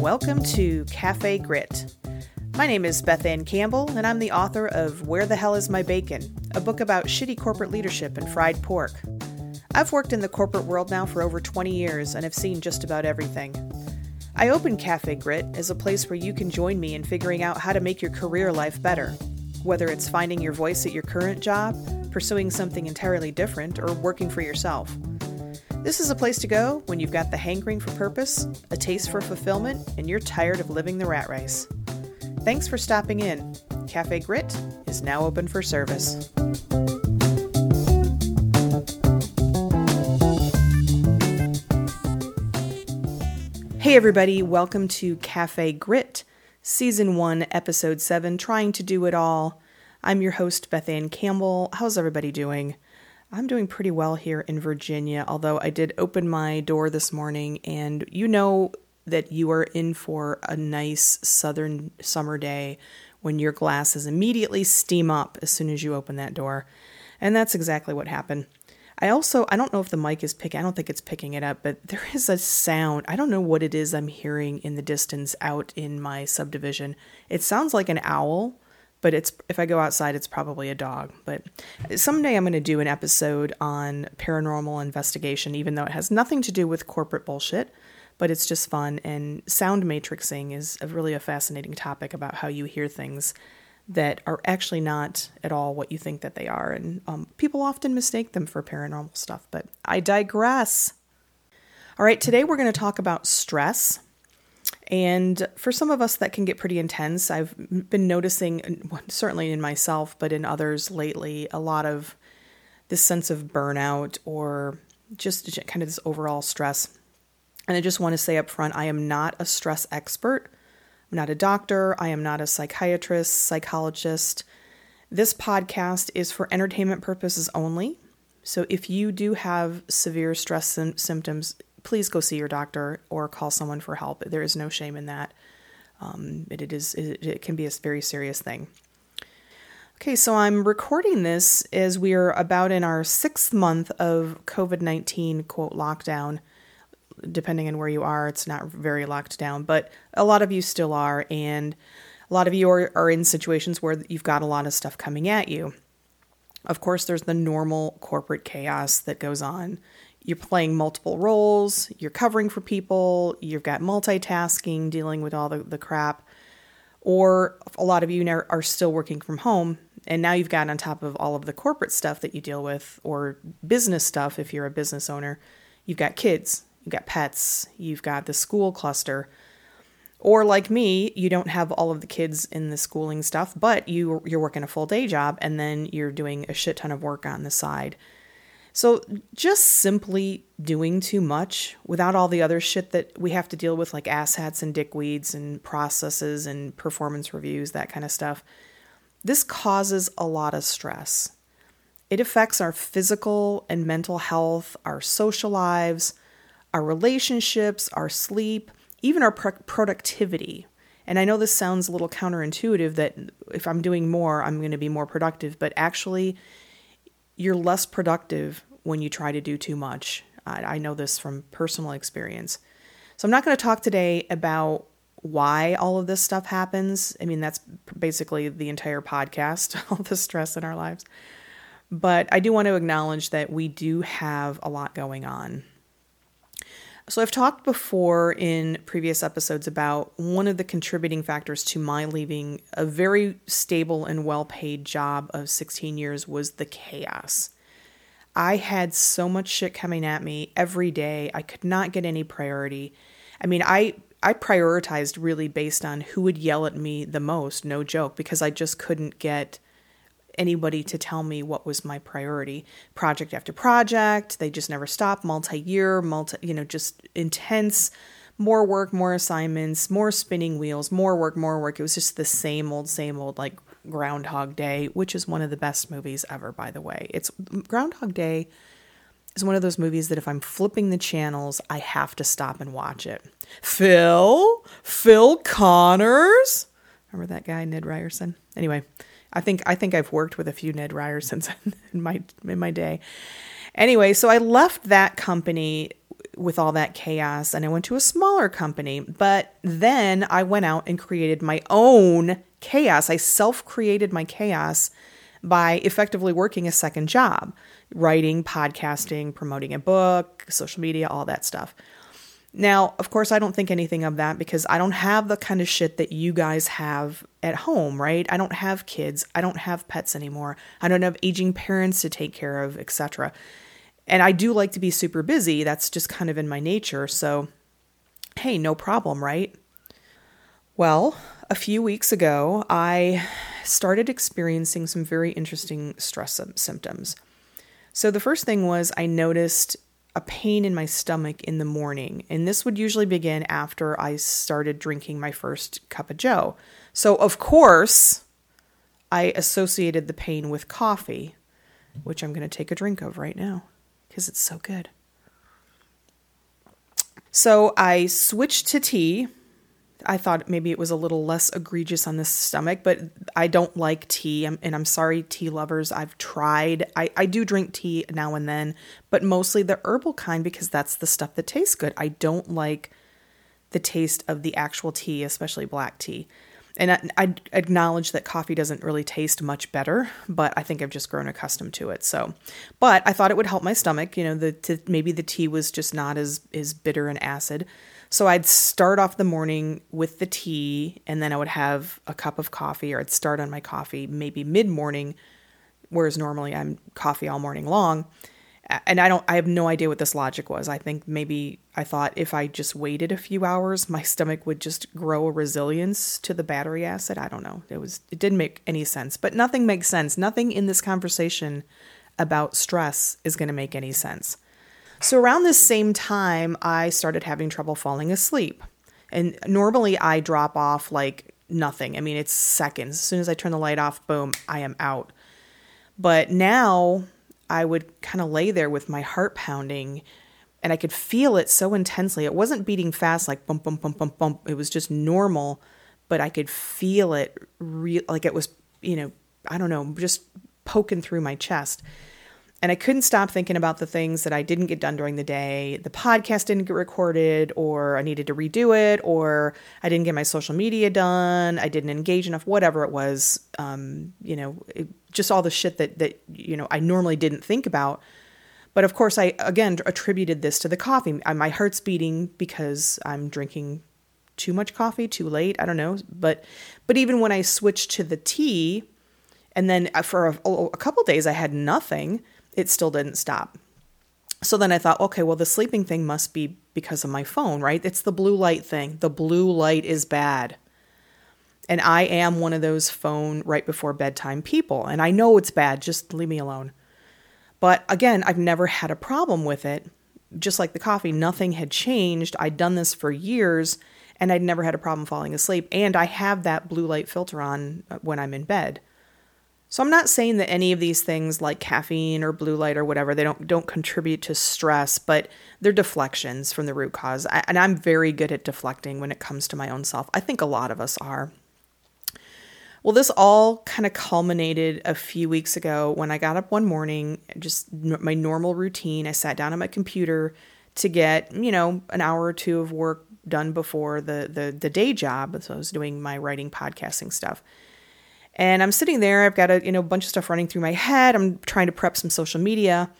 Welcome to Cafe Grit. My name is Beth Anne Campbell, and I'm the author of Where the Hell Is My Bacon, a book about shitty corporate leadership and fried pork. I've worked in the corporate world now for over 20 years and have seen just about everything. I open Cafe Grit as a place where you can join me in figuring out how to make your career life better, whether it's finding your voice at your current job, pursuing something entirely different, or working for yourself. This is a place to go when you've got the hankering for purpose, a taste for fulfillment, and you're tired of living the rat race. Thanks for stopping in. Cafe Grit is now open for service. Hey, everybody, welcome to Cafe Grit, Season 1, Episode 7, Trying to Do It All. I'm your host, Beth Anne Campbell. How's everybody doing? I'm doing pretty well here in Virginia, although I did open my door this morning, and you know that you are in for a nice southern summer day when your glasses immediately steam up as soon as you open that door. And that's exactly what happened. I also, I don't know if the mic is picking, I don't think it's picking it up, but there is a sound. I don't know what it is I'm hearing in the distance out in my subdivision. It sounds like an owl but it's if I go outside, it's probably a dog. But someday I'm going to do an episode on paranormal investigation, even though it has nothing to do with corporate bullshit. But it's just fun, and sound matrixing is a really a fascinating topic about how you hear things that are actually not at all what you think that they are, and um, people often mistake them for paranormal stuff. But I digress. All right, today we're going to talk about stress and for some of us, that can get pretty intense. I've been noticing, certainly in myself, but in others lately, a lot of this sense of burnout or just kind of this overall stress. And I just want to say up front I am not a stress expert. I'm not a doctor. I am not a psychiatrist, psychologist. This podcast is for entertainment purposes only. So if you do have severe stress sim- symptoms, please go see your doctor or call someone for help. There is no shame in that. Um, it, it is it, it can be a very serious thing. Okay, so I'm recording this as we are about in our sixth month of COVID 19 quote lockdown. Depending on where you are, it's not very locked down, but a lot of you still are, and a lot of you are, are in situations where you've got a lot of stuff coming at you. Of course, there's the normal corporate chaos that goes on you're playing multiple roles, you're covering for people, you've got multitasking, dealing with all the, the crap. Or a lot of you are, still working from home, and now you've got on top of all of the corporate stuff that you deal with, or business stuff if you're a business owner, you've got kids, you've got pets, you've got the school cluster. Or like me, you don't have all of the kids in the schooling stuff, but you you're working a full day job and then you're doing a shit ton of work on the side. So, just simply doing too much without all the other shit that we have to deal with, like asshats and dickweeds and processes and performance reviews, that kind of stuff, this causes a lot of stress. It affects our physical and mental health, our social lives, our relationships, our sleep, even our pro- productivity. And I know this sounds a little counterintuitive that if I'm doing more, I'm going to be more productive, but actually, you're less productive when you try to do too much. I, I know this from personal experience. So I'm not going to talk today about why all of this stuff happens. I mean, that's basically the entire podcast, all the stress in our lives. But I do want to acknowledge that we do have a lot going on. So, I've talked before in previous episodes about one of the contributing factors to my leaving a very stable and well paid job of 16 years was the chaos. I had so much shit coming at me every day. I could not get any priority. I mean, I I prioritized really based on who would yell at me the most, no joke, because I just couldn't get anybody to tell me what was my priority. Project after project, they just never stop, multi-year, multi, you know, just intense, more work, more assignments, more spinning wheels, more work, more work. It was just the same old, same old, like Groundhog Day, which is one of the best movies ever, by the way. It's Groundhog Day is one of those movies that if I'm flipping the channels, I have to stop and watch it. Phil, Phil Connors. Remember that guy, Ned Ryerson? Anyway, I think I think I've worked with a few Ned Ryersons in my in my day. Anyway, so I left that company with all that chaos and I went to a smaller company. But then I went out and created my own chaos. I self created my chaos by effectively working a second job writing, podcasting, promoting a book, social media, all that stuff. Now, of course, I don't think anything of that because I don't have the kind of shit that you guys have at home, right? I don't have kids. I don't have pets anymore. I don't have aging parents to take care of, etc. And I do like to be super busy. That's just kind of in my nature. So, hey, no problem, right? Well, a few weeks ago, I started experiencing some very interesting stress symptoms. So, the first thing was I noticed a pain in my stomach in the morning, and this would usually begin after I started drinking my first cup of joe. So, of course, I associated the pain with coffee, which I'm going to take a drink of right now because it's so good. So I switched to tea. I thought maybe it was a little less egregious on the stomach, but I don't like tea. and I'm sorry, tea lovers. I've tried. I, I do drink tea now and then, but mostly the herbal kind because that's the stuff that tastes good. I don't like the taste of the actual tea, especially black tea and I, I, acknowledge that coffee doesn't really taste much better, but I think I've just grown accustomed to it. So, but I thought it would help my stomach. You know, the to, maybe the tea was just not as as bitter and acid. So I'd start off the morning with the tea, and then I would have a cup of coffee, or I'd start on my coffee maybe mid morning, whereas normally I'm coffee all morning long and I don't I have no idea what this logic was. I think maybe I thought if I just waited a few hours, my stomach would just grow a resilience to the battery acid. I don't know. It was it didn't make any sense. But nothing makes sense. Nothing in this conversation about stress is going to make any sense. So around this same time, I started having trouble falling asleep. And normally I drop off like nothing. I mean, it's seconds. As soon as I turn the light off, boom, I am out. But now I would kind of lay there with my heart pounding and I could feel it so intensely. It wasn't beating fast like bump, bump, bump, bump, bump. It was just normal, but I could feel it re- like it was, you know, I don't know, just poking through my chest. And I couldn't stop thinking about the things that I didn't get done during the day. The podcast didn't get recorded, or I needed to redo it, or I didn't get my social media done. I didn't engage enough, whatever it was. Um, you know, it, just all the shit that that you know I normally didn't think about. But of course, I again attributed this to the coffee. My heart's beating because I'm drinking too much coffee too late. I don't know, but but even when I switched to the tea, and then uh, for a, a couple days I had nothing it still didn't stop. So then I thought, okay, well, the sleeping thing must be because of my phone, right? It's the blue light thing. The blue light is bad. And I am one of those phone right before bedtime people. And I know it's bad. Just leave me alone. But again, I've never had a problem with it. Just like the coffee, nothing had changed. I'd done this for years and I'd never had a problem falling asleep. And I have that blue light filter on when I'm in bed. So I'm not saying that any of these things like caffeine or blue light or whatever they don't don't contribute to stress, but they're deflections from the root cause. I, and I'm very good at deflecting when it comes to my own self. I think a lot of us are. Well, this all kind of culminated a few weeks ago when I got up one morning, just my normal routine. I sat down at my computer to get, you know, an hour or two of work done before the the, the day job. So I was doing my writing, podcasting stuff. And I'm sitting there, I've got a you know bunch of stuff running through my head. I'm trying to prep some social media,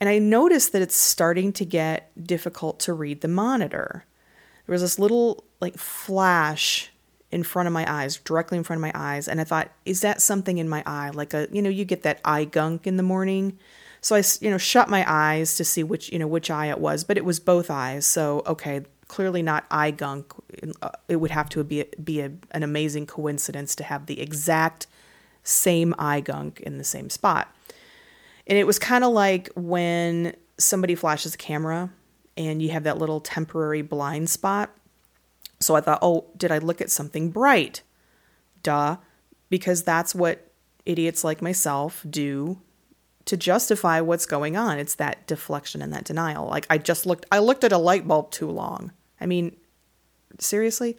and I noticed that it's starting to get difficult to read the monitor. There was this little like flash in front of my eyes, directly in front of my eyes, and I thought, is that something in my eye? Like a you know, you get that eye gunk in the morning. So I you know shut my eyes to see which you know which eye it was, but it was both eyes. So okay, clearly not eye gunk. It would have to be be a, an amazing coincidence to have the exact same eye gunk in the same spot. And it was kind of like when somebody flashes a camera and you have that little temporary blind spot. So I thought, oh, did I look at something bright? Duh, because that's what idiots like myself do to justify what's going on. It's that deflection and that denial. Like I just looked I looked at a light bulb too long. I mean, seriously?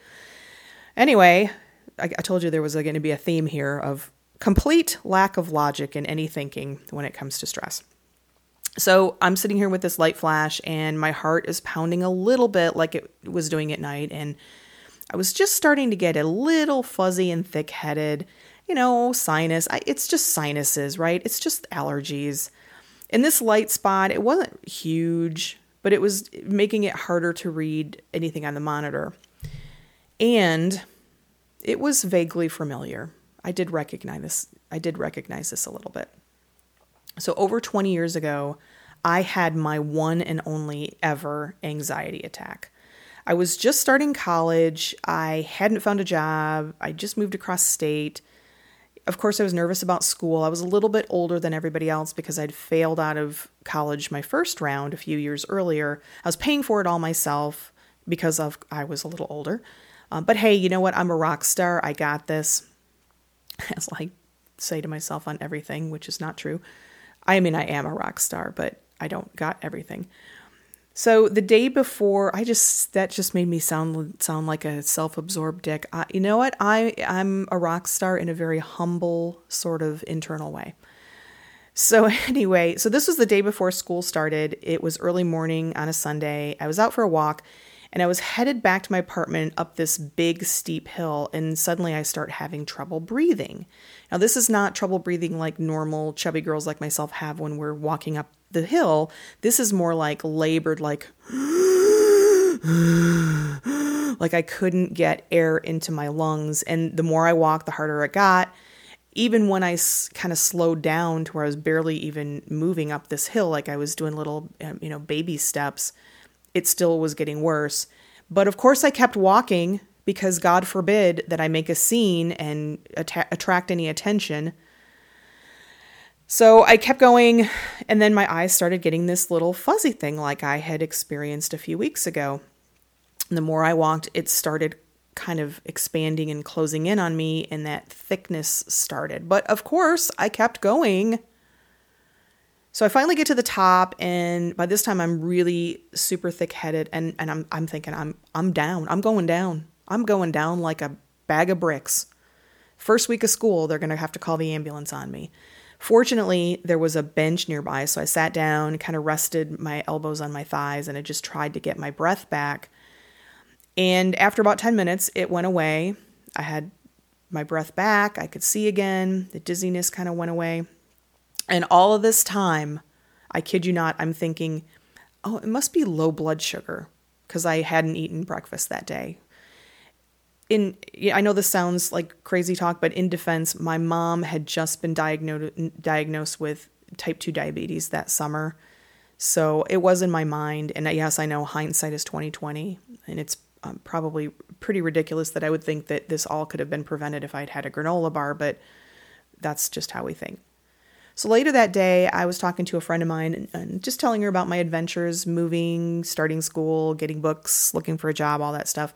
Anyway, I, I told you there was going to be a theme here of complete lack of logic in any thinking when it comes to stress. So I'm sitting here with this light flash, and my heart is pounding a little bit like it was doing at night. And I was just starting to get a little fuzzy and thick headed, you know, sinus. I, it's just sinuses, right? It's just allergies. In this light spot, it wasn't huge, but it was making it harder to read anything on the monitor. And it was vaguely familiar. I did recognize this. I did recognize this a little bit. So over 20 years ago, I had my one and only ever anxiety attack. I was just starting college. I hadn't found a job. I just moved across state. Of course, I was nervous about school. I was a little bit older than everybody else because I'd failed out of college my first round a few years earlier. I was paying for it all myself because of I was a little older. Uh, but hey, you know what? I'm a rock star. I got this. As I say to myself on everything, which is not true. I mean, I am a rock star, but I don't got everything. So the day before, I just that just made me sound sound like a self-absorbed dick. I, you know what? I I'm a rock star in a very humble sort of internal way. So anyway, so this was the day before school started. It was early morning on a Sunday. I was out for a walk and I was headed back to my apartment up this big steep hill and suddenly I start having trouble breathing. Now this is not trouble breathing like normal chubby girls like myself have when we're walking up the hill. This is more like labored like like I couldn't get air into my lungs and the more I walked the harder it got. Even when I s- kind of slowed down to where I was barely even moving up this hill like I was doing little um, you know baby steps it still was getting worse. But of course, I kept walking because God forbid that I make a scene and att- attract any attention. So I kept going, and then my eyes started getting this little fuzzy thing like I had experienced a few weeks ago. And the more I walked, it started kind of expanding and closing in on me, and that thickness started. But of course, I kept going so I finally get to the top, and by this time I'm really super thick headed, and, and I'm I'm thinking I'm I'm down. I'm going down. I'm going down like a bag of bricks. First week of school, they're gonna have to call the ambulance on me. Fortunately, there was a bench nearby, so I sat down, kind of rested my elbows on my thighs, and I just tried to get my breath back. And after about 10 minutes, it went away. I had my breath back. I could see again. The dizziness kind of went away. And all of this time, I kid you not, I'm thinking, oh, it must be low blood sugar because I hadn't eaten breakfast that day. In I know this sounds like crazy talk, but in defense, my mom had just been diagnosed diagnosed with type 2 diabetes that summer. So it was in my mind and yes, I know hindsight is 2020 and it's um, probably pretty ridiculous that I would think that this all could have been prevented if I'd had a granola bar, but that's just how we think. So later that day, I was talking to a friend of mine and, and, just telling her about my adventures moving, starting school, getting books, looking for a job, all that stuff.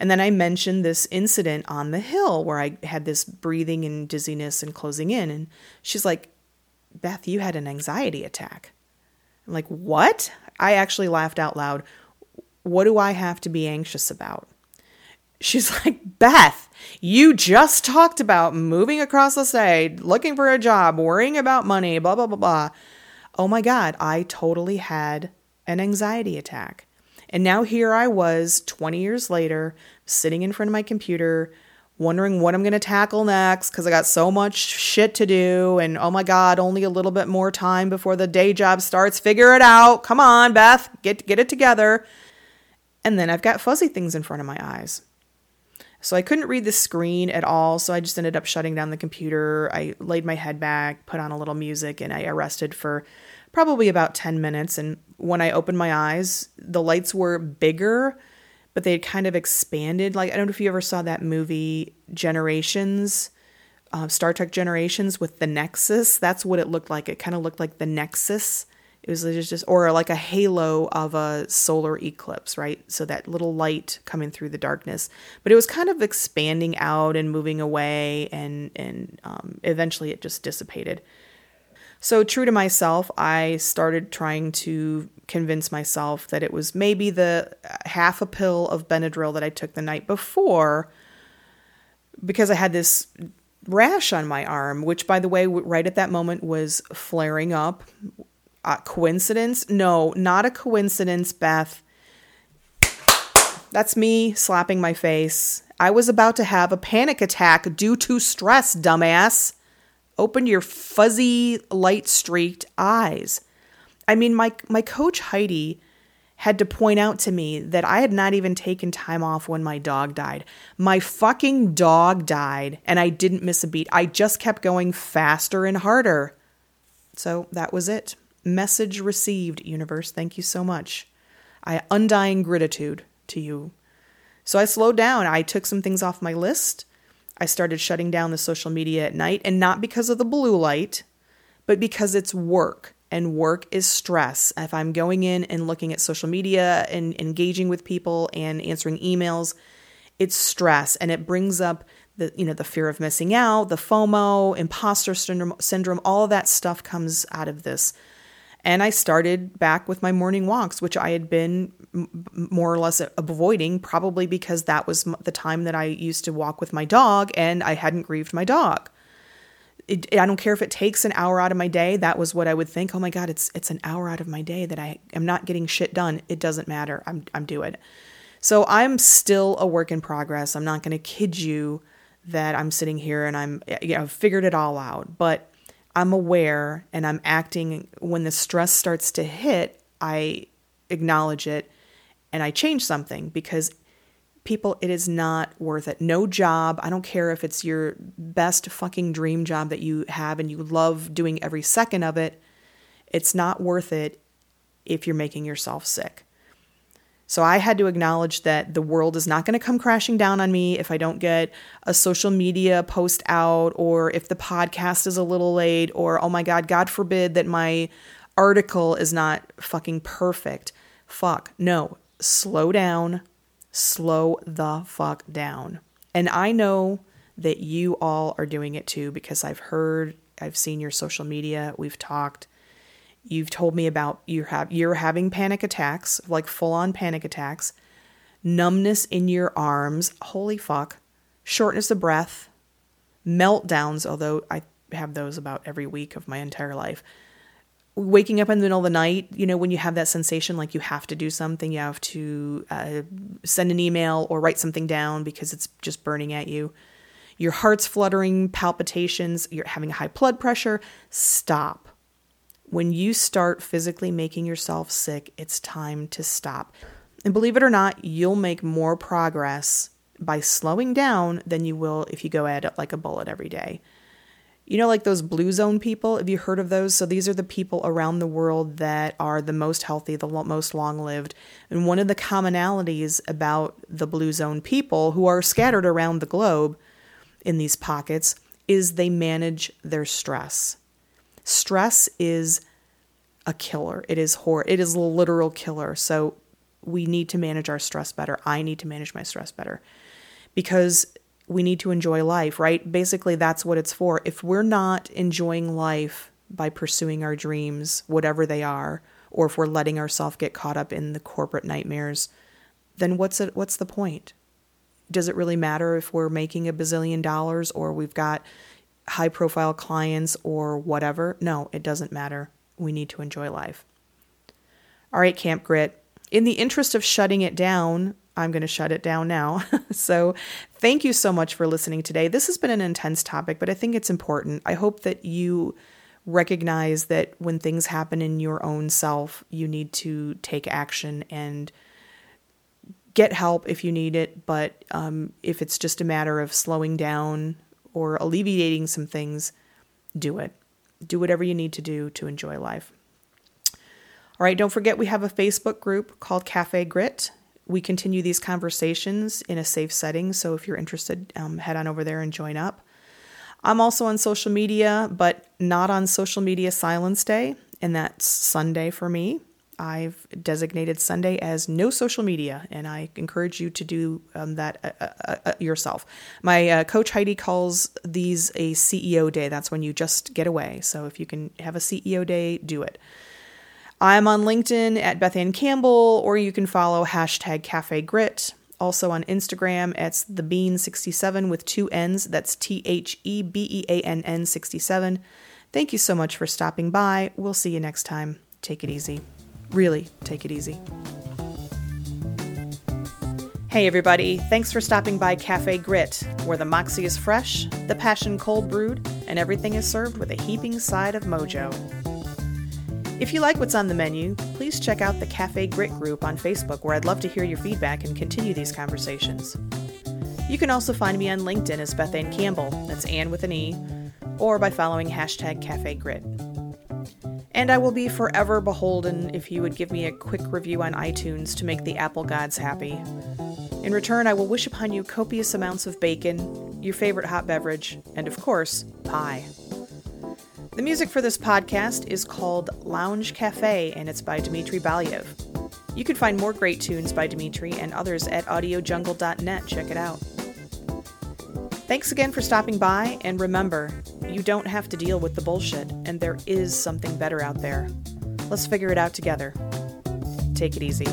And then I mentioned this incident on the hill where I had this breathing and dizziness and closing in. And she's like, Beth, you had an anxiety attack. I'm like, what? I actually laughed out loud. What do I have to be anxious about? She's like, Beth, you just talked about moving across the state, looking for a job, worrying about money, blah, blah, blah, blah. Oh my God, I totally had an anxiety attack. And now here I was 20 years later, sitting in front of my computer, wondering what I'm going to tackle next because I got so much shit to do. And oh my God, only a little bit more time before the day job starts. Figure it out. Come on, Beth, get, get it together. And then I've got fuzzy things in front of my eyes. So I couldn't read the screen at all. So I just ended up shutting down the computer. I laid my head back, put on a little music, and I arrested for probably about 10 minutes. And when I opened my eyes, the lights were bigger, but they had kind of expanded. Like, I don't know if you ever saw that movie, Generations. Uh, Star Trek Generations with the Nexus. That's what it looked like. It kind of looked like the Nexus it was just, or like a halo of a solar eclipse, right? So that little light coming through the darkness. But it was kind of expanding out and moving away, and and um, eventually it just dissipated. So true to myself, I started trying to convince myself that it was maybe the half a pill of Benadryl that I took the night before, because I had this rash on my arm, which, by the way, right at that moment was flaring up Uh, coincidence? No, not a coincidence, Beth. That's me slapping my face. I was about to have a panic attack due to stress, dumbass. Open your fuzzy, light streaked eyes. I mean, my, my coach Heidi had to point out to me that I had not even taken time off when my dog died. My fucking dog died, and I didn't miss a beat. I just kept going faster and harder. So that was it. Message received, universe. Thank you so much. I undying gratitude to you. So I slowed down. I took some things off my list. I started shutting down the social media at night, and not because of the blue light, but because it's work and work is stress. If I'm going in and looking at social media and engaging with people and answering emails, it's stress and it brings up the you know the fear of missing out, the FOMO, imposter syndrome, syndrome all of that stuff comes out of this. And I started back with my morning walks, which I had been more or less avoiding, probably because that was the time that I used to walk with my dog and I hadn't grieved my dog it, I don't care if it takes an hour out of my day. That was what I would think. Oh my God, it's it's an hour out of my day that I am not getting shit done. It doesn't matter. I'm I'm doing. So I'm still a work in progress. I'm not going to kid you that I'm sitting here and I'm you know, I've figured it all out. But I'm aware and I'm acting when the stress starts to hit. I acknowledge it and I change something because people, it is not worth it. No job, I don't care if it's your best fucking dream job that you have and you love doing every second of it, it's not worth it if you're making yourself sick. So I had to acknowledge that the world is not going to come crashing down on me if I don't get a social media post out or if the podcast is a little late or oh my god, god forbid that my article is not fucking perfect. Fuck. No. Slow down, slow the fuck down. And I know that you all are doing it too because I've heard, I've seen your social media, we've talked. You've told me about you have you're having panic attacks, like full on panic attacks, numbness in your arms, holy fuck, shortness of breath, meltdowns, although I have those about every week of my entire life waking up in the middle of the night, you know, when you have that sensation like you have to do something, you have to uh, send an email or write something down because it's just burning at you. Your heart's fluttering, palpitations, you're having high blood pressure. Stop. When you start physically making yourself sick, it's time to stop. And believe it or not, you'll make more progress by slowing down than you will if you go at it like a bullet every day. You know, like those blue zone people? Have you heard of those? So these are the people around the world that are the most healthy, the most long lived. And one of the commonalities about the blue zone people who are scattered around the globe in these pockets is they manage their stress. Stress is a killer. It is horror. It is a literal killer. So we need to manage our stress better. I need to manage my stress better because we need to enjoy life, right? Basically, that's what it's for. If we're not enjoying life by pursuing our dreams, whatever they are, or if we're letting ourselves get caught up in the corporate nightmares, then what's it what's the point? Does it really matter if we're making a bazillion dollars or we've got high profile clients or whatever? No, it doesn't matter. We need to enjoy life. All right, Camp Grit. In the interest of shutting it down, I'm going to shut it down now. so, thank you so much for listening today. This has been an intense topic, but I think it's important. I hope that you recognize that when things happen in your own self, you need to take action and get help if you need it. But um, if it's just a matter of slowing down or alleviating some things, do it. Do whatever you need to do to enjoy life. All right, don't forget we have a Facebook group called Cafe Grit we continue these conversations in a safe setting. So if you're interested, um, head on over there and join up. I'm also on social media, but not on Social Media Silence Day, and that's Sunday for me. I've designated Sunday as no social media, and I encourage you to do um, that uh, uh, uh, yourself. My uh, coach Heidi calls these a CEO day. That's when you just get away. So if you can have a CEO day, do it. I'm on LinkedIn at Beth Anne Campbell, or you can follow hashtag Cafe Grit. Also on Instagram, it's the Bean67 with two N's. That's T H E B E A N N 67. Thank you so much for stopping by. We'll see you next time. take it easy. Really, take it easy. Hey everybody, thanks for stopping by Cafe Grit, where the moxie is fresh, the passion cold brewed, and everything is served with a heaping side of mojo. If you like what's on the menu, please check out the Cafe Grit group on Facebook where I'd love to hear your feedback and continue these conversations. You can also find me on LinkedIn as Beth Anne Campbell, that's Ann with an E, or by following hashtag Cafe Grit. And I will be forever beholden if you would give me a quick review on iTunes to make the Apple gods happy. In return, I will wish upon you copious amounts of bacon, your favorite hot beverage, and of course, pie. The music for this podcast is called Lounge Cafe and it's by Dmitry Balyev. You can find more great tunes by Dmitry and others at audiojungle.net. Check it out. Thanks again for stopping by, and remember, you don't have to deal with the bullshit, and there is something better out there. Let's figure it out together. Take it easy.